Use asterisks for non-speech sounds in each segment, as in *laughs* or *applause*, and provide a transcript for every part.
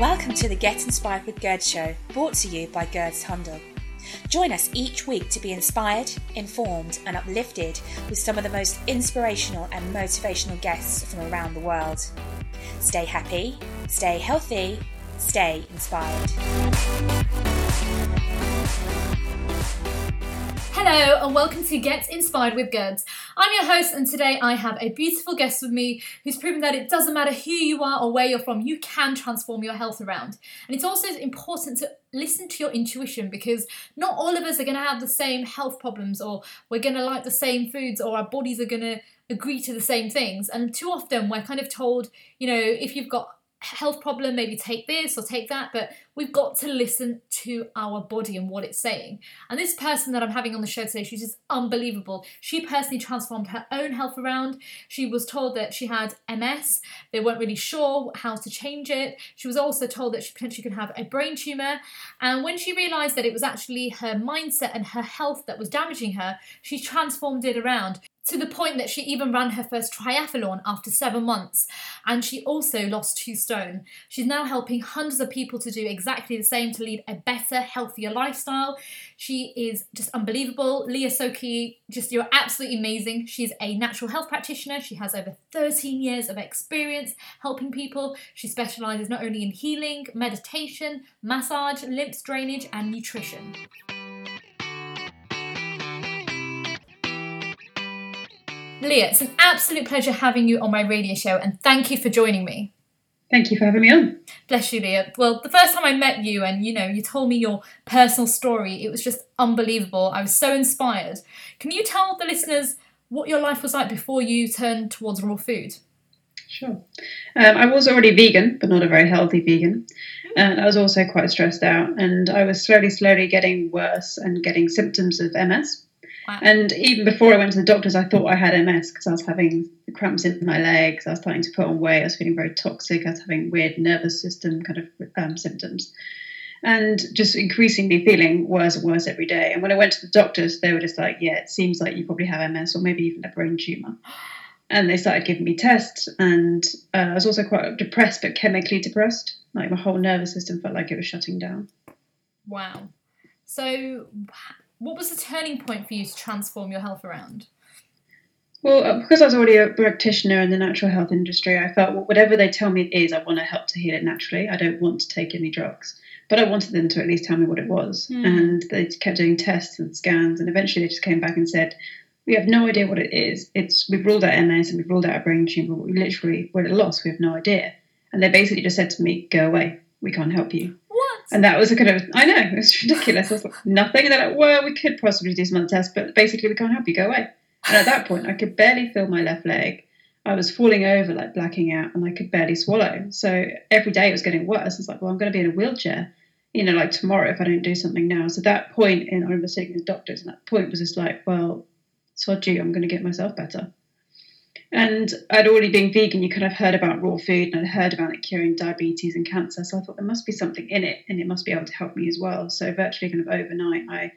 Welcome to the Get Inspired with Gerd show, brought to you by Gerd's Handel. Join us each week to be inspired, informed, and uplifted with some of the most inspirational and motivational guests from around the world. Stay happy, stay healthy, stay inspired. Hello and welcome to Get Inspired with Gurds. I'm your host, and today I have a beautiful guest with me who's proven that it doesn't matter who you are or where you're from, you can transform your health around. And it's also important to listen to your intuition because not all of us are going to have the same health problems, or we're going to like the same foods, or our bodies are going to agree to the same things. And too often we're kind of told, you know, if you've got health problem, maybe take this or take that, but we've got to listen to our body and what it's saying. And this person that I'm having on the show today, she's just unbelievable. She personally transformed her own health around. She was told that she had MS, they weren't really sure how to change it. She was also told that she potentially could have a brain tumor. And when she realized that it was actually her mindset and her health that was damaging her, she transformed it around to the point that she even ran her first triathlon after seven months, and she also lost two stone. She's now helping hundreds of people to do exactly the same to lead a better, healthier lifestyle. She is just unbelievable. Lia Sokhi, just you're absolutely amazing. She's a natural health practitioner. She has over 13 years of experience helping people. She specializes not only in healing, meditation, massage, lymph drainage, and nutrition. Lia, it's an absolute pleasure having you on my radio show, and thank you for joining me. Thank you for having me on. Bless you, Lia. Well, the first time I met you and you know, you told me your personal story, it was just unbelievable. I was so inspired. Can you tell the listeners what your life was like before you turned towards raw food? Sure. Um, I was already vegan, but not a very healthy vegan. And I was also quite stressed out, and I was slowly, slowly getting worse and getting symptoms of MS. Wow. And even before I went to the doctors, I thought I had MS because I was having cramps in my legs. I was starting to put on weight. I was feeling very toxic. I was having weird nervous system kind of um, symptoms, and just increasingly feeling worse and worse every day. And when I went to the doctors, they were just like, "Yeah, it seems like you probably have MS or maybe even a brain tumor." And they started giving me tests, and uh, I was also quite depressed, but chemically depressed. Like my whole nervous system felt like it was shutting down. Wow. So what was the turning point for you to transform your health around? Well, uh, because I was already a practitioner in the natural health industry, I felt well, whatever they tell me it is, I want to help to heal it naturally. I don't want to take any drugs, but I wanted them to at least tell me what it was. Mm. And they kept doing tests and scans, and eventually they just came back and said, "We have no idea what it is. It's we've ruled out MS and we've ruled out a brain tumor. We literally we're at a loss. We have no idea." And they basically just said to me, "Go away. We can't help you." And that was a kind of, I know, it was ridiculous. I was nothing. And they're like, well, we could possibly do some other tests, but basically we can't help you, go away. And at that point, I could barely feel my left leg. I was falling over, like blacking out, and I could barely swallow. So every day it was getting worse. It's like, well, I'm going to be in a wheelchair, you know, like tomorrow if I don't do something now. So that point, in, I remember sitting with doctors, and that point was just like, well, sod you, I'm going to get myself better. And I'd already been vegan, you kind of heard about raw food and I'd heard about it curing diabetes and cancer. So I thought there must be something in it and it must be able to help me as well. So virtually kind of overnight, I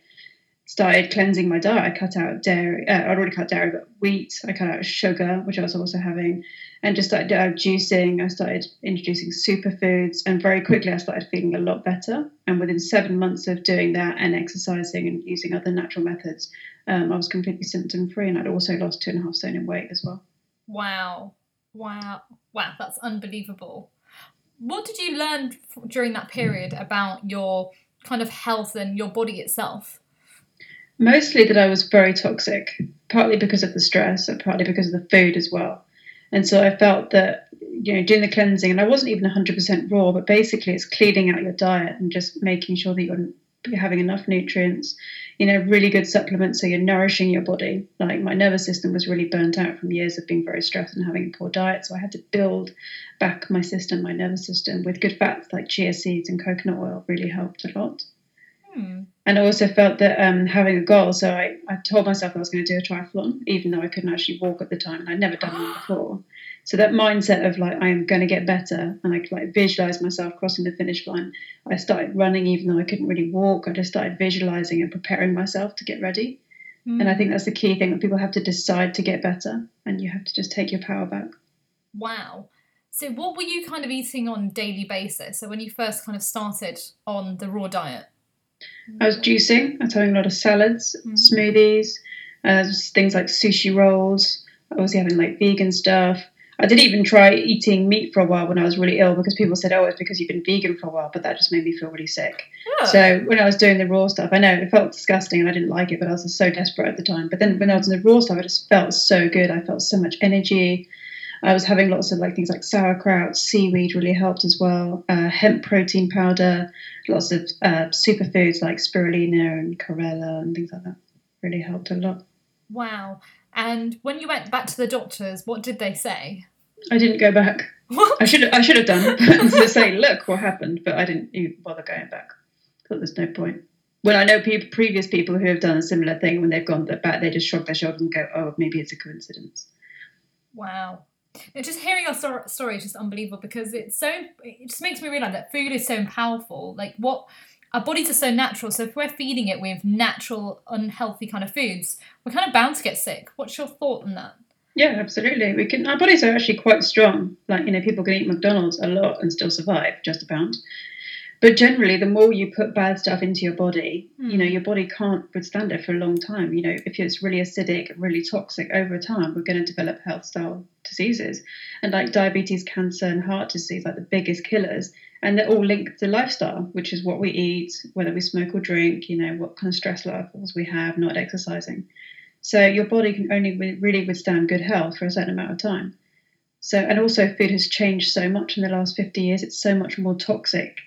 started cleansing my diet. I cut out dairy. Uh, I'd already cut dairy, but wheat. I cut out sugar, which I was also having, and just started uh, juicing. I started introducing superfoods, and very quickly I started feeling a lot better. And within seven months of doing that and exercising and using other natural methods, um, I was completely symptom free, and I'd also lost two and a half stone in weight as well. Wow. Wow. Wow. That's unbelievable. What did you learn during that period about your kind of health and your body itself? Mostly that I was very toxic, partly because of the stress and partly because of the food as well. And so I felt that, you know, doing the cleansing, and I wasn't even 100% raw, but basically it's cleaning out your diet and just making sure that you're having enough nutrients, you know, really good supplements so you're nourishing your body. Like my nervous system was really burnt out from years of being very stressed and having a poor diet. So I had to build back my system, my nervous system, with good fats like chia seeds and coconut oil really helped a lot. Hmm. And I also felt that um, having a goal, so I, I told myself I was going to do a triathlon, even though I couldn't actually walk at the time and I'd never done one *gasps* before. So that mindset of like I am going to get better, and I could like visualize myself crossing the finish line. I started running even though I couldn't really walk. I just started visualizing and preparing myself to get ready. Mm. And I think that's the key thing that people have to decide to get better, and you have to just take your power back. Wow. So, what were you kind of eating on a daily basis? So, when you first kind of started on the raw diet? I was juicing. I was having a lot of salads, Mm. smoothies, uh, things like sushi rolls. I was having like vegan stuff. I did even try eating meat for a while when I was really ill because people said, "Oh, it's because you've been vegan for a while," but that just made me feel really sick. Oh. So when I was doing the raw stuff, I know it felt disgusting and I didn't like it, but I was just so desperate at the time. But then when I was in the raw stuff, I just felt so good. I felt so much energy. I was having lots of like things like sauerkraut, seaweed really helped as well. Uh, hemp protein powder, lots of uh, superfoods like spirulina and chlorella and things like that really helped a lot. wow. And when you went back to the doctors, what did they say? I didn't go back. What? I should I should have done *laughs* to say, look what happened, but I didn't even bother going back. Thought there's no point. When I know pe- previous people who have done a similar thing, when they've gone back, they just shrug their shoulders and go, "Oh, maybe it's a coincidence." Wow. Now, just hearing your stor- story is just unbelievable because it's so. It just makes me realize that food is so powerful. Like what our bodies are so natural. So if we're feeding it with natural, unhealthy kind of foods, we're kind of bound to get sick. What's your thought on that? Yeah, absolutely. We can. Our bodies are actually quite strong. Like you know, people can eat McDonald's a lot and still survive, just about. But generally, the more you put bad stuff into your body, you know, hmm. your body can't withstand it for a long time. You know, if it's really acidic, really toxic over time, we're going to develop health style diseases, and like diabetes, cancer, and heart disease, like the biggest killers. And they're all linked to lifestyle, which is what we eat, whether we smoke or drink. You know, what kind of stress levels we have, not exercising. So your body can only really withstand good health for a certain amount of time. So, and also food has changed so much in the last 50 years. It's so much more toxic.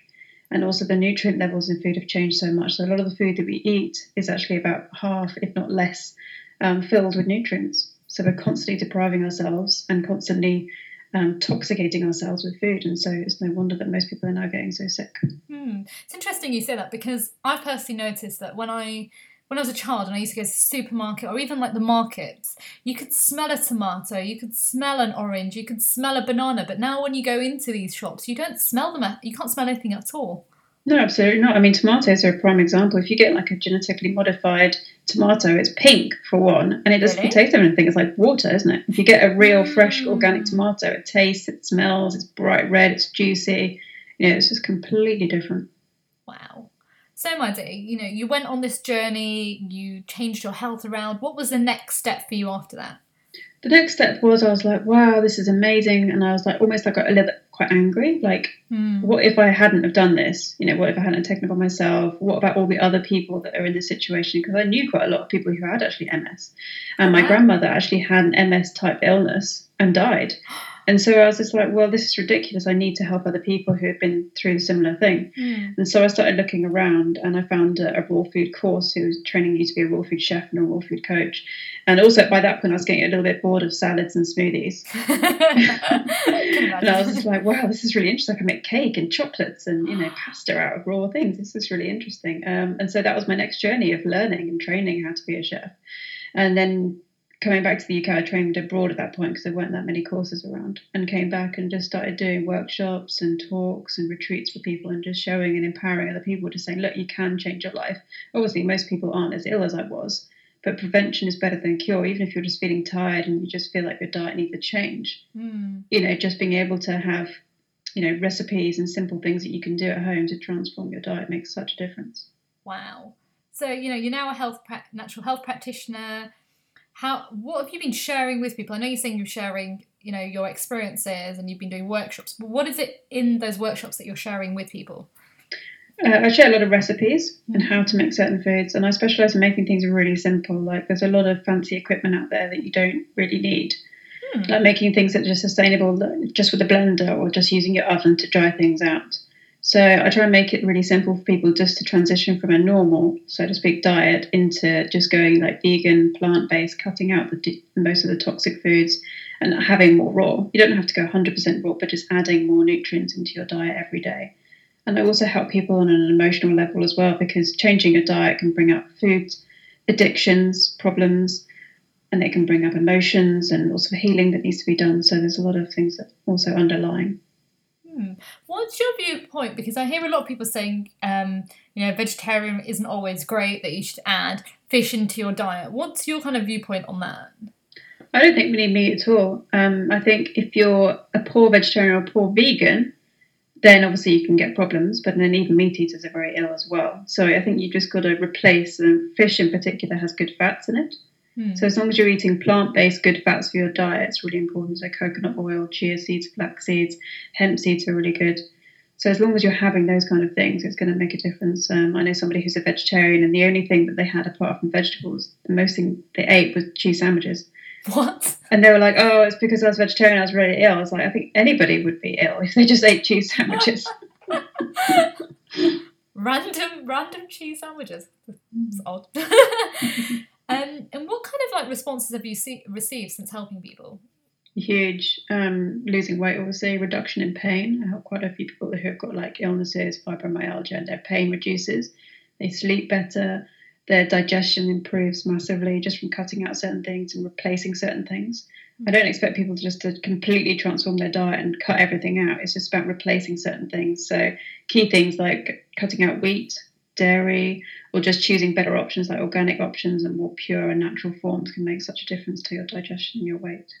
And also the nutrient levels in food have changed so much. So a lot of the food that we eat is actually about half, if not less, um, filled with nutrients. So we're constantly depriving ourselves and constantly um, toxicating ourselves with food. And so it's no wonder that most people are now getting so sick. Hmm. It's interesting you say that because I've personally noticed that when I when I was a child and I used to go to the supermarket or even like the markets, you could smell a tomato, you could smell an orange, you could smell a banana. But now when you go into these shops, you don't smell them. You can't smell anything at all. No, absolutely not. I mean, tomatoes are a prime example. If you get like a genetically modified tomato, it's pink for one, and it doesn't Really? taste of anything. It's like water, isn't it? If you get a real fresh Mm. organic tomato, it tastes, it smells, it's bright red, it's juicy. You know, it's just completely different. Wow. So, my dear, you know, you went on this journey, you changed your health around. What was the next step for you after that? The next step was I was like, wow, this is amazing, and I was like almost like a little bit quite angry, like Hmm. what if I hadn't have done this? You know, what if I hadn't taken it on myself? What about all the other people that are in this situation? Because I knew quite a lot of people who had actually MS, and my Wow. grandmother actually had an MS type illness and died. *gasps* And so I was just like, well, this is ridiculous. I need to help other people who have been through a similar thing. Hmm. And so I started looking around and I found a, a raw food course who was training you to be a raw food chef and a raw food coach. And also by that point, I was getting a little bit bored of salads and smoothies. *laughs* *laughs* And I was just like, wow, this is really interesting. I can make cake and chocolates and, you know, *gasps* pasta out of raw things. This is really interesting. Um, and so that was my next journey of learning and training how to be a chef. And then coming back to the UK, I trained abroad at that point because there weren't that many courses around and came back and just started doing workshops and talks and retreats for people and just showing and empowering other people to say, look, you can change your life. Obviously, most people aren't as ill as I was, but prevention is better than cure. Even if you're just feeling tired and you just feel like your diet needs a change, Hmm. you know, just being able to have, you know, recipes and simple things that you can do at home to transform your diet makes such a difference. Wow. So you know you're now a health pra- natural health practitioner. How what have you been sharing with people? I know you're saying you're sharing you know your experiences and you've been doing workshops. But what is it in those workshops that you're sharing with people? Uh, I share a lot of recipes and how to make certain foods, and I specialize in making things really simple. Like there's a lot of fancy equipment out there that you don't really need, Hmm. like making things that are just sustainable, just with a blender or just using your oven to dry things out. So I try and make it really simple for people just to transition from a normal, so to speak, diet into just going like vegan, plant-based, cutting out the most of the toxic foods, and having more raw. You don't have to go 100% raw, but just adding more nutrients into your diet every day. And I also help people on an emotional level as well because changing your diet can bring up food addictions, problems, and it can bring up emotions and also healing that needs to be done. So there's a lot of things that also underlying. Hmm. What's your viewpoint? Because I hear a lot of people saying, um, you know, vegetarian isn't always great. That you should add fish into your diet. What's your kind of viewpoint on that? I don't think we need meat at all. Um, I think if you're a poor vegetarian or a poor vegan, then obviously you can get problems. But then even meat eaters are very ill as well. So I think you just got to replace. And fish in particular has good fats in it. Hmm. So as long as you're eating plant-based good fats for your diet, it's really important. So coconut oil, chia seeds, flax seeds, hemp seeds are really good. So as long as you're having those kind of things, it's going to make a difference. Um, I know somebody who's a vegetarian, and the only thing that they had apart from vegetables, the most thing they ate was cheese sandwiches. What? And they were like, "Oh, it's because I was vegetarian. I was really ill." I was like, "I think anybody would be ill if they just ate cheese sandwiches." *laughs* random random cheese sandwiches. It's odd. *laughs* um, and what kind of like responses have you see, received since helping people? Huge. Um, losing weight, obviously, reduction in pain. I help quite a few people who have got like illnesses, fibromyalgia, and their pain reduces. They sleep better. Their digestion improves massively just from cutting out certain things and replacing certain things. I don't expect people to just to completely transform their diet and cut everything out. It's just about replacing certain things. So key things like cutting out wheat, dairy, or just choosing better options like organic options and more pure and natural forms can make such a difference to your digestion and your weight.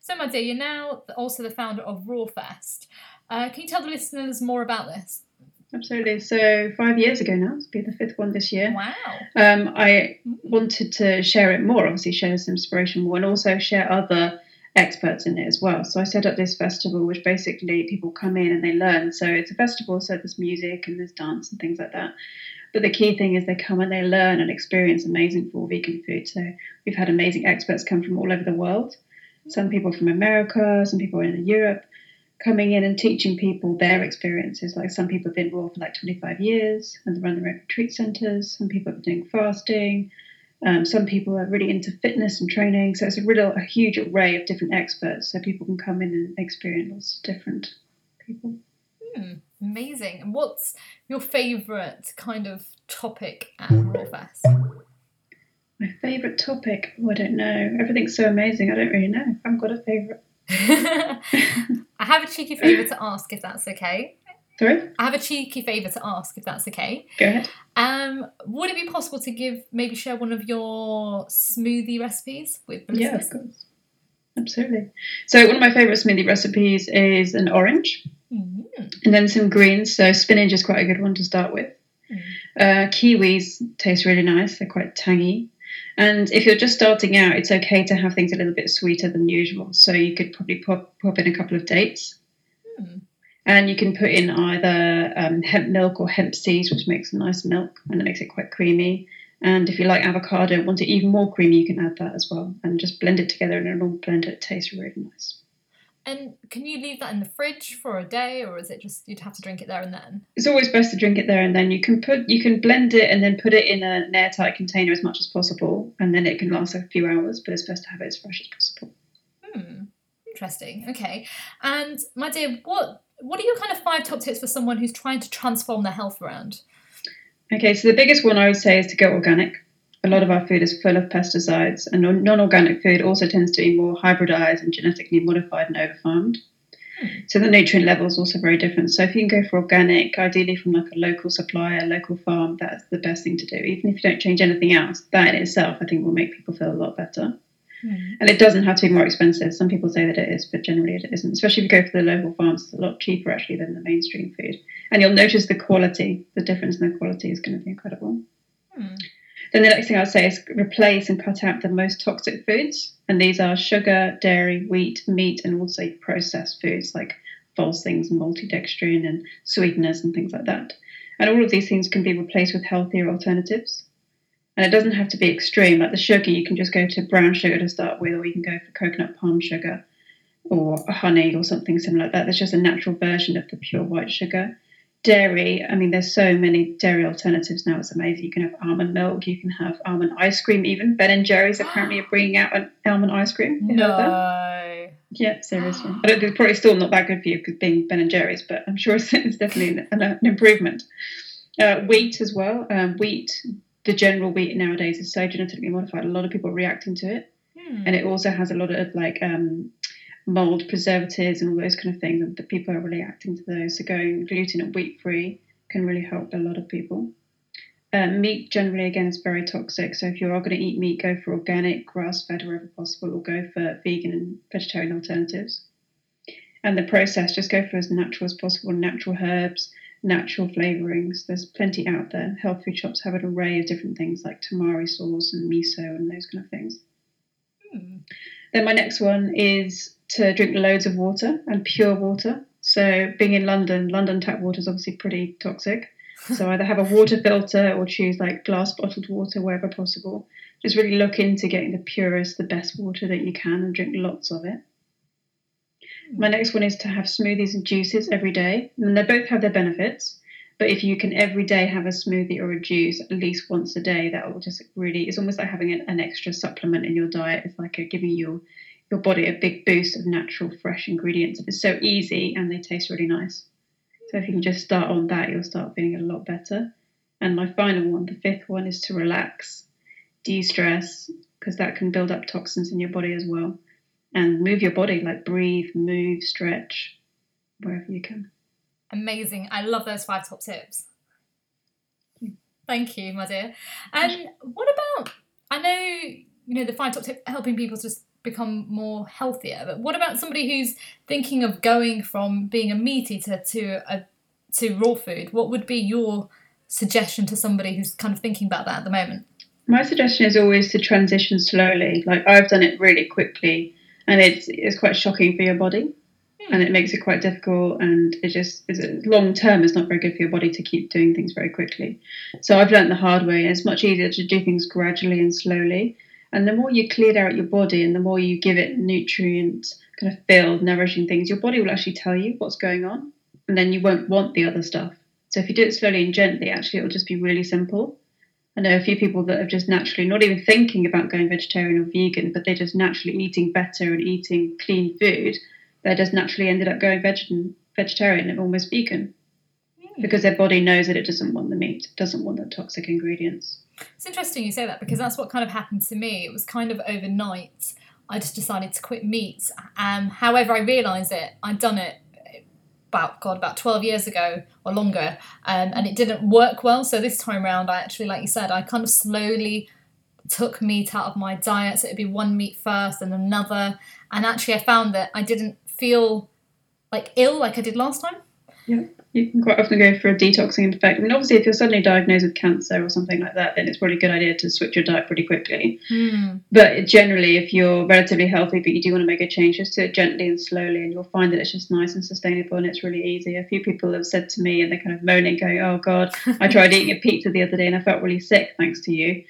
So, my dear, you're now also the founder of Rawfest. Uh, can you tell the listeners more about this? Absolutely. So five years ago now, it's been the fifth one this year. Wow. Um, I wanted to share it more, obviously share some inspiration more, and also share other experts in it as well. So I set up this festival, which basically people come in and they learn. So it's a festival, so there's music and there's dance and things like that. But the key thing is they come and they learn and experience amazing full vegan food. So we've had amazing experts come from all over the world. Some people from America, some people in Europe, coming in and teaching people their experiences. Like some people have been raw for like 25 years and they run their own retreat centers. Some people have been doing fasting. Um, some people are really into fitness and training. So it's a real a huge array of different experts. So people can come in and experience lots of different people. Hmm, amazing. And what's your favourite kind of topic at Rawfest? My favourite topic? Oh, I don't know. Everything's so amazing. I don't really know. I haven't got a favourite. *laughs* I have a cheeky favour to ask if that's okay. Sorry? I have a cheeky favour to ask if that's okay. Go ahead. Um, would it be possible to give maybe share one of your smoothie recipes with the Yeah, of course. Absolutely. So one of my favourite smoothie recipes is an orange Mm. and then some greens. So spinach is quite a good one to start with. Mm. Uh, kiwis taste really nice. They're quite tangy. And if you're just starting out, it's okay to have things a little bit sweeter than usual. So you could probably pop, pop in a couple of dates. And you can put in either um, hemp milk or hemp seeds, which makes a nice milk and it makes it quite creamy. And if you like avocado, and want it even more creamy, you can add that as well. And just blend it together in a normal blender. It tastes really nice. And can you leave that in the fridge for a day, or is it just you'd have to drink it there and then? It's always best to drink it there and then. You can put you can blend it and then put it in an airtight container as much as possible, and then it can last a few hours. But it's best to have it as fresh as possible. Hmm. Interesting. Okay. And my dear, what what are your kind of five top tips for someone who's trying to transform their health around? Okay, so the biggest one I would say is to go organic. A lot of our food is full of pesticides, and non organic food also tends to be more hybridized and genetically modified and overfarmed. Hmm. So the nutrient level is also very different. So if you can go for organic, ideally from like a local supplier, local farm, that's the best thing to do. Even if you don't change anything else, that in itself I think will make people feel a lot better. Hmm. And it doesn't have to be more expensive. Some people say that it is, but generally it isn't. Especially if you go for the local farms, it's a lot cheaper actually than the mainstream food. And you'll notice the quality, the difference in the quality is going to be incredible. Hmm. Then the next thing I'd say is replace and cut out the most toxic foods. And these are sugar, dairy, wheat, meat, and also processed foods like false things, maltodextrin and sweeteners and things like that. And all of these things can be replaced with healthier alternatives. And it doesn't have to be extreme. Like the sugar, you can just go to brown sugar to start with, or you can go for coconut palm sugar or honey or something similar like that. There's just a natural version of the pure white sugar dairy, I mean, there's so many dairy alternatives now. It's amazing. You can have almond milk. You can have almond ice cream. Even Ben and Jerry's apparently are *gasps* bringing out an almond ice cream. You? No. Yeah, seriously. I don't it's probably still not that good for you because being Ben and Jerry's, but I'm sure it's, it's definitely an, an improvement. Uh, wheat as well. Um, wheat, the general wheat nowadays is so genetically modified. A lot of people are reacting to it, Hmm. and it also has a lot of like um, mold preservatives and all those kind of things, and the people are reacting to those. So going gluten and wheat free can really help a lot of people. Uh, meat generally, again, is very toxic. So if you are going to eat meat, go for organic, grass fed wherever possible, or go for vegan and vegetarian alternatives. And the process, just go for as natural as possible natural herbs, natural flavorings. There's plenty out there. Health food shops have an array of different things like tamari sauce and miso and those kind of things. Hmm. Then my next one is to drink loads of water and pure water. So being in London, London tap water is obviously pretty toxic. So *laughs* either have a water filter or choose like glass bottled water wherever possible. Just really look into getting the purest, the best water that you can and drink lots of it. My next one is to have smoothies and juices every day. And they both have their benefits. But if you can every day have a smoothie or a juice at least once a day, that will just really, it's almost like having an, an extra supplement in your diet. It's like a, giving your, your body a big boost of natural, fresh ingredients. It's so easy and they taste really nice. So if you can just start on that, you'll start feeling a lot better. And my final one, the fifth one, is to relax, de stress, because that can build up toxins in your body as well. And move your body, like breathe, move, stretch, wherever you can. Amazing. I love those five top tips. Thank you, my dear. And what about, I know, you know, the five top tips helping people just become more healthier, but what about somebody who's thinking of going from being a meat eater to a to raw food? What would be your suggestion to somebody who's kind of thinking about that at the moment? My suggestion is always to transition slowly. Like I've done it really quickly, and it's it's quite shocking for your body. Hmm. And it makes it quite difficult and it just is long term it's not very good for your body to keep doing things very quickly. So i've learned the hard way. It's much easier to do things gradually and slowly. And the more you clear out your body and the more you give it nutrient kind of filled nourishing things your body will actually tell you what's going on. And then you won't want the other stuff. So if you do it slowly and gently actually it'll just be really simple I know a few people that have just naturally not even thinking about going vegetarian or vegan, but they're just naturally eating better and eating clean food they just naturally ended up going veget- vegetarian and almost vegan mm. because their body knows that it doesn't want the meat, doesn't want the toxic ingredients. It's interesting you say that because that's what kind of happened to me. It was kind of overnight. I just decided to quit meat. Um, however, I realised it. I'd done it about God about twelve years ago or longer, um, and it didn't work well. So this time around, I actually, like you said, I kind of slowly took meat out of my diet. So it'd be one meat first and another, and actually, I found that I didn't feel like ill like I did last time. Yeah, you can quite often go for a detoxing effect. I mean, obviously, if you're suddenly diagnosed with cancer or something like that, then it's probably a good idea to switch your diet pretty quickly. Hmm. But generally, if you're relatively healthy but you do want to make a change, just do it gently and slowly, and you'll find that it's just nice and sustainable and it's really easy. A few people have said to me, and they're kind of moaning, going, "Oh God, I tried eating a pizza the other day and I felt really sick thanks to you."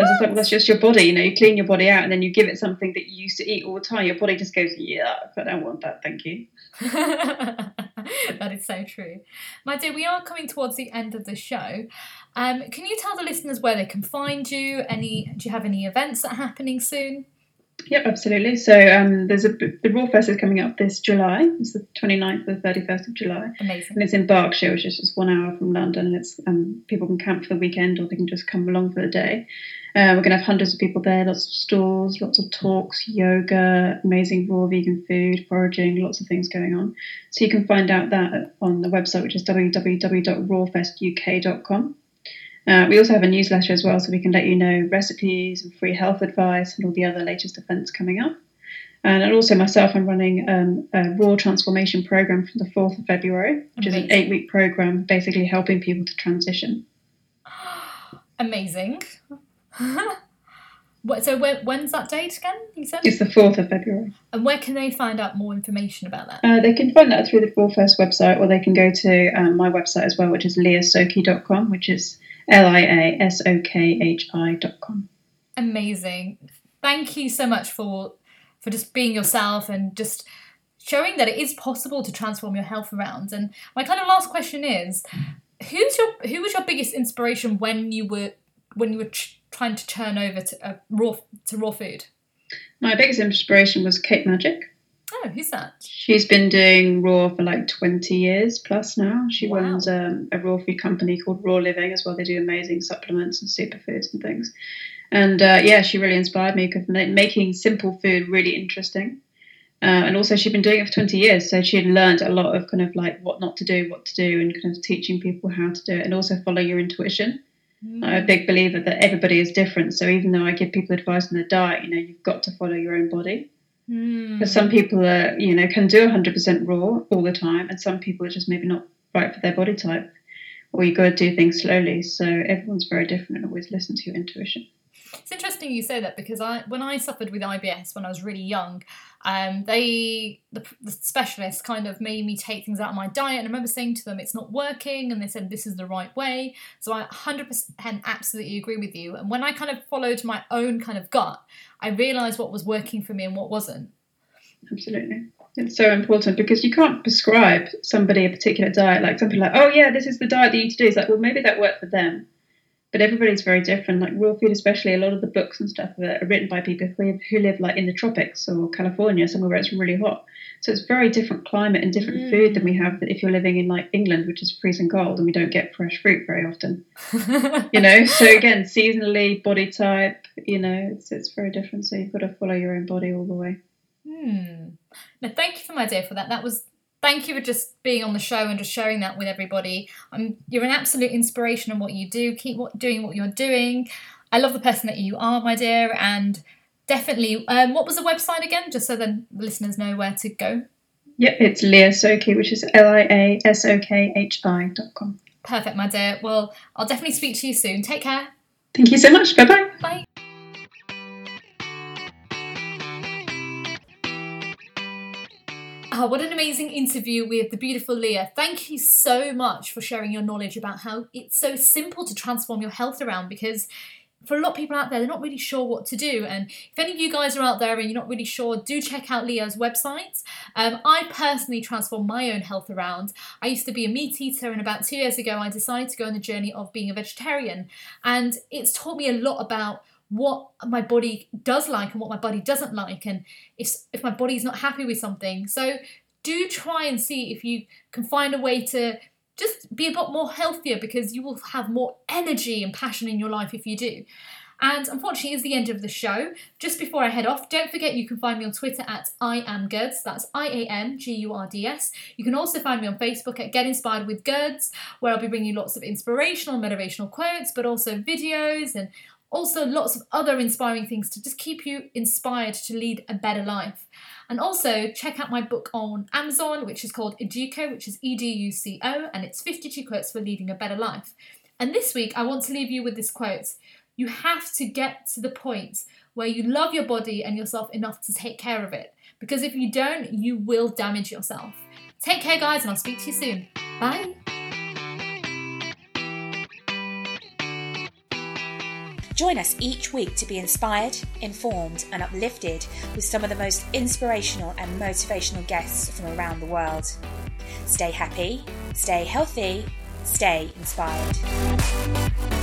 That's just, like, that's just your body, you know. You clean your body out, and then you give it something that you used to eat all the time. Your body just goes, "Yeah, I don't want that, thank you." *laughs* that is so true, my dear. We are coming towards the end of the show. Um, can you tell the listeners where they can find you? Any? Do you have any events that are happening soon? Yep, absolutely. So um, there's a the Raw Fest is coming up this July. It's the 29th to the 31st of July. Amazing. And it's in Berkshire, which is just one hour from London. And it's um, people can camp for the weekend or they can just come along for the day. Uh, we're going to have hundreds of people there, lots of stalls, lots of talks, yoga, amazing raw vegan food, foraging, lots of things going on. So you can find out that on the website, which is www.rawfestuk.com. Uh, we also have a newsletter as well, so we can let you know recipes and free health advice and all the other latest events coming up. And also myself, I'm running um, a raw transformation program from the 4th of February, which Amazing. is an eight-week program, basically helping people to transition. *gasps* Amazing. *laughs* so when, when's that date again? You said it's the 4th of February. And where can they find out more information about that? Uh, they can find that through the Raw Fest website, or they can go to um, my website as well, which is liasokhi.com, which is L I A S O K H I dot com. Amazing. Thank you so much for for just being yourself and just showing that it is possible to transform your health around. And my kind of last question is, who's your who was your biggest inspiration when you were when you were ch- trying to turn over to uh, raw to raw food? My biggest inspiration was Kate Magic. Oh, who's that? She's been doing raw for like 20 years plus now. She wow. runs um, a raw food company called Raw Living as well. They do amazing supplements and superfoods and things. And uh, yeah, she really inspired me because making simple food really interesting. Uh, and also, she'd been doing it for 20 years, so she had learned a lot of kind of like what not to do, what to do, and kind of teaching people how to do it, and also follow your intuition. Mm. I'm a big believer that everybody is different. So even though I give people advice on their diet, you know, you've got to follow your own body. Mm. Some people are, you know, can do 100% raw all the time, and some people are just maybe not right for their body type, or you got to do things slowly. So everyone's very different, and always listen to your intuition. It's interesting you say that because I, when I suffered with IBS when I was really young, um, they the, the specialist kind of made me take things out of my diet, and I remember saying to them, "It's not working," and they said, "This is the right way." So I 100% absolutely agree with you. And when I kind of followed my own kind of gut, I realised what was working for me and what wasn't. Absolutely. It's so important because you can't prescribe somebody a particular diet. Like some people like, oh yeah, this is the diet that you need to do. It's like, well, maybe that worked for them, but everybody's very different. Like raw food, especially, a lot of the books and stuff that are written by people who, who live like in the tropics or California, somewhere where it's really hot. So it's very different climate and different mm. food than we have if you're living in like England, which is freezing cold, and we don't get fresh fruit very often. *laughs* you know, so again, seasonally, body type, you know, it's it's very different. So you've got to follow your own body all the way. Hmm. Now, thank you for my idea for that. That was thank you for just being on the show and just sharing that with everybody. Um, you're an absolute inspiration in what you do. Keep what, doing what you're doing. I love the person that you are, my dear, and definitely. Um, what was the website again? Just so then the listeners know where to go. Yep, it's Liasokhi, which is L I A S O K H I dot com. Perfect, my dear. Well, I'll definitely speak to you soon. Take care. Thank you so much. Bye-bye. Bye. Oh, what an amazing interview with the beautiful Lia. Thank you so much for sharing your knowledge about how it's so simple to transform your health around because for a lot of people out there, they're not really sure what to do. And if any of you guys are out there and you're not really sure, do check out Lia's website. Um, I personally transformed my own health around. I used to be a meat eater, and about two years ago, I decided to go on the journey of being a vegetarian. And it's taught me a lot about what my body does like and what my body doesn't like and if if my body's not happy with something so do try and see if you can find a way to just be a bit more healthier because you will have more energy and passion in your life if you do and unfortunately, it's the end of the show. Just before I head off, don't forget you can find me on Twitter at I am Gurds. That's I A M G U R D S. You can also find me on Facebook at Get Inspired with Gurds, where I'll be bringing you lots of inspirational, motivational quotes, but also videos and also, lots of other inspiring things to just keep you inspired to lead a better life. And also, check out my book on Amazon, which is called Educo, which is E D U C O, and it's 52 quotes for leading a better life. And this week, I want to leave you with this quote You have to get to the point where you love your body and yourself enough to take care of it. Because if you don't, you will damage yourself. Take care, guys, and I'll speak to you soon. Bye. Join us each week to be inspired, informed, and uplifted with some of the most inspirational and motivational guests from around the world. Stay happy, stay healthy, stay inspired.